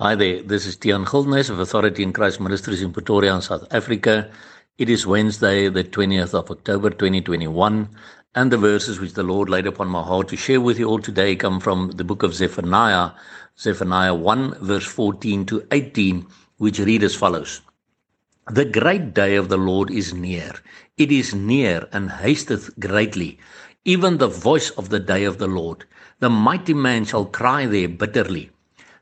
Hi there, this is Tian Gildness of Authority in Christ Ministries in Pretoria, in South Africa. It is Wednesday, the 20th of October 2021, and the verses which the Lord laid upon my heart to share with you all today come from the book of Zephaniah, Zephaniah 1, verse 14 to 18, which read as follows The great day of the Lord is near, it is near and hasteth greatly, even the voice of the day of the Lord. The mighty man shall cry there bitterly.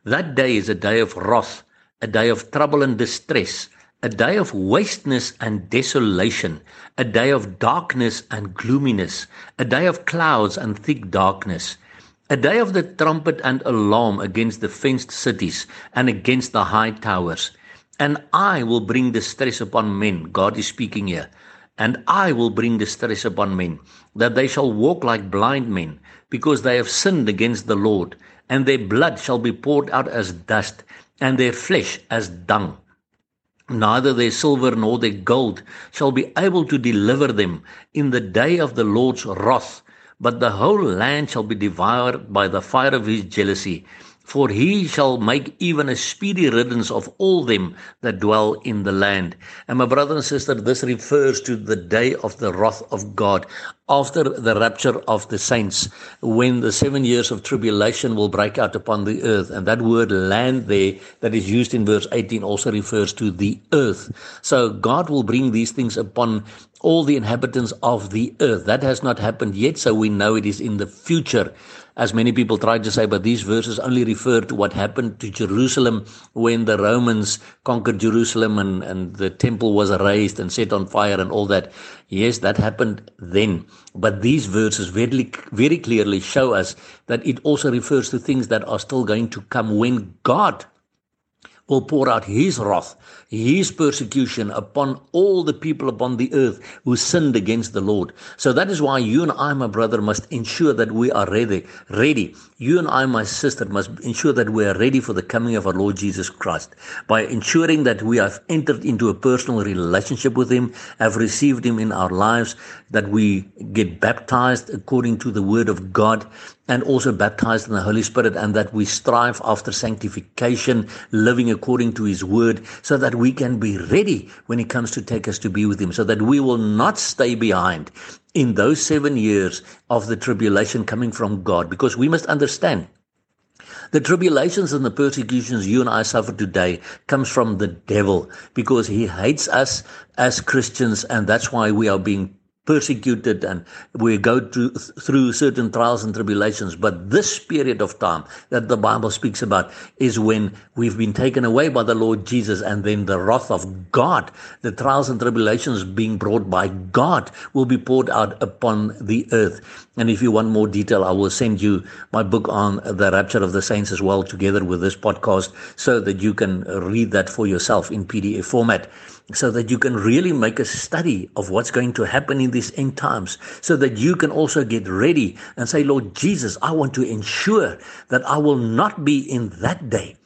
That day is a day of wrath, a day of trouble and distress, a day of wasteness and desolation, a day of darkness and gloominess, a day of clouds and thick darkness, a day of the trumpet and alarm against the fenced cities and against the high towers. And I will bring distress upon men, God is speaking here, and I will bring distress upon men, that they shall walk like blind men, because they have sinned against the Lord and their blood shall be poured out as dust, and their flesh as dung. Neither their silver nor their gold shall be able to deliver them in the day of the Lord's wrath, but the whole land shall be devoured by the fire of his jealousy for he shall make even a speedy riddance of all them that dwell in the land. And my brother and sister, this refers to the day of the wrath of God after the rapture of the saints, when the seven years of tribulation will break out upon the earth. And that word land there that is used in verse 18 also refers to the earth. So God will bring these things upon all the inhabitants of the earth. That has not happened yet, so we know it is in the future as many people try to say, but these verses only refer to what happened to Jerusalem when the Romans conquered Jerusalem and, and the temple was erased and set on fire and all that. Yes, that happened then. But these verses very, very clearly show us that it also refers to things that are still going to come when God will pour out his wrath, his persecution upon all the people upon the earth who sinned against the Lord. So that is why you and I, my brother, must ensure that we are ready. Ready. You and I, my sister, must ensure that we are ready for the coming of our Lord Jesus Christ by ensuring that we have entered into a personal relationship with Him, have received Him in our lives, that we get baptized according to the Word of God, and also baptized in the Holy Spirit, and that we strive after sanctification, living according to His Word, so that we can be ready when He comes to take us to be with Him, so that we will not stay behind in those seven years of the tribulation coming from God, because we must understand. The tribulations and the persecutions you and I suffer today comes from the devil because he hates us as Christians and that's why we are being persecuted and we go through, through certain trials and tribulations. But this period of time that the Bible speaks about is when we've been taken away by the Lord Jesus and then the wrath of God, the trials and tribulations being brought by God will be poured out upon the earth. And if you want more detail, I will send you my book on the rapture of the saints as well, together with this podcast, so that you can read that for yourself in PDF format so that you can really make a study of what's going to happen in these end times, so that you can also get ready and say, Lord Jesus, I want to ensure that I will not be in that day.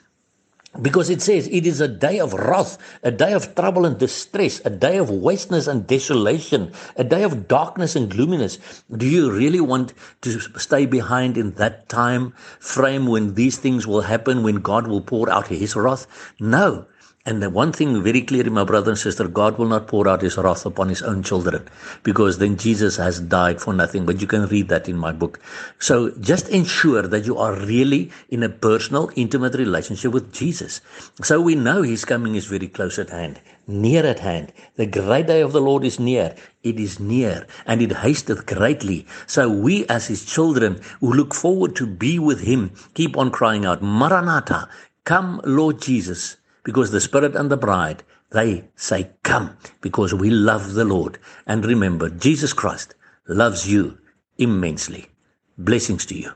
Because it says it is a day of wrath, a day of trouble and distress, a day of wasteness and desolation, a day of darkness and gloominess. Do you really want to stay behind in that time frame when these things will happen, when God will pour out his wrath? No. And the one thing very clear, my brother and sister, God will not pour out his wrath upon his own children because then Jesus has died for nothing. But you can read that in my book. So just ensure that you are really in a personal, intimate relationship with Jesus. So we know his coming is very close at hand, near at hand. The great day of the Lord is near. It is near and it hasteth greatly. So we as his children who look forward to be with him keep on crying out, Maranatha, come Lord Jesus because the Spirit and the bride, they say, Come, because we love the Lord. And remember, Jesus Christ loves you immensely. Blessings to you.